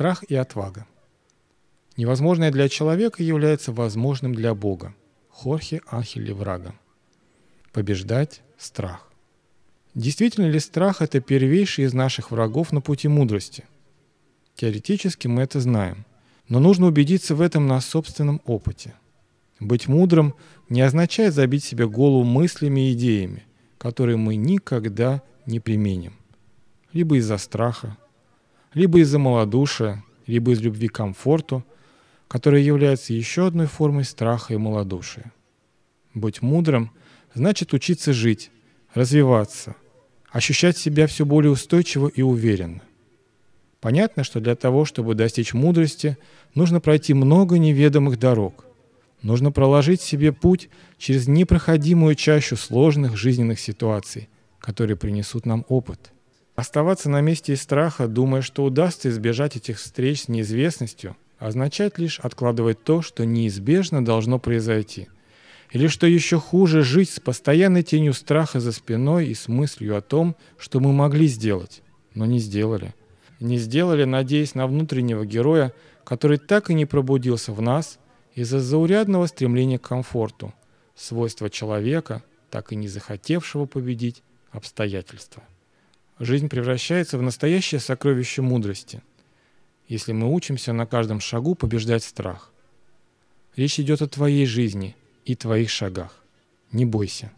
Страх и отвага. Невозможное для человека является возможным для Бога. Хорхе Анхель Врага. Побеждать страх. Действительно ли страх – это первейший из наших врагов на пути мудрости? Теоретически мы это знаем, но нужно убедиться в этом на собственном опыте. Быть мудрым не означает забить себе голову мыслями и идеями, которые мы никогда не применим. Либо из-за страха, либо из-за малодушия, либо из любви к комфорту, которая является еще одной формой страха и малодушия. Быть мудрым значит учиться жить, развиваться, ощущать себя все более устойчиво и уверенно. Понятно, что для того, чтобы достичь мудрости, нужно пройти много неведомых дорог. Нужно проложить себе путь через непроходимую чащу сложных жизненных ситуаций, которые принесут нам опыт – Оставаться на месте из страха, думая, что удастся избежать этих встреч с неизвестностью, означает лишь откладывать то, что неизбежно должно произойти. Или что еще хуже, жить с постоянной тенью страха за спиной и с мыслью о том, что мы могли сделать, но не сделали. Не сделали, надеясь на внутреннего героя, который так и не пробудился в нас из-за заурядного стремления к комфорту, свойства человека, так и не захотевшего победить обстоятельства жизнь превращается в настоящее сокровище мудрости, если мы учимся на каждом шагу побеждать страх. Речь идет о твоей жизни и твоих шагах. Не бойся.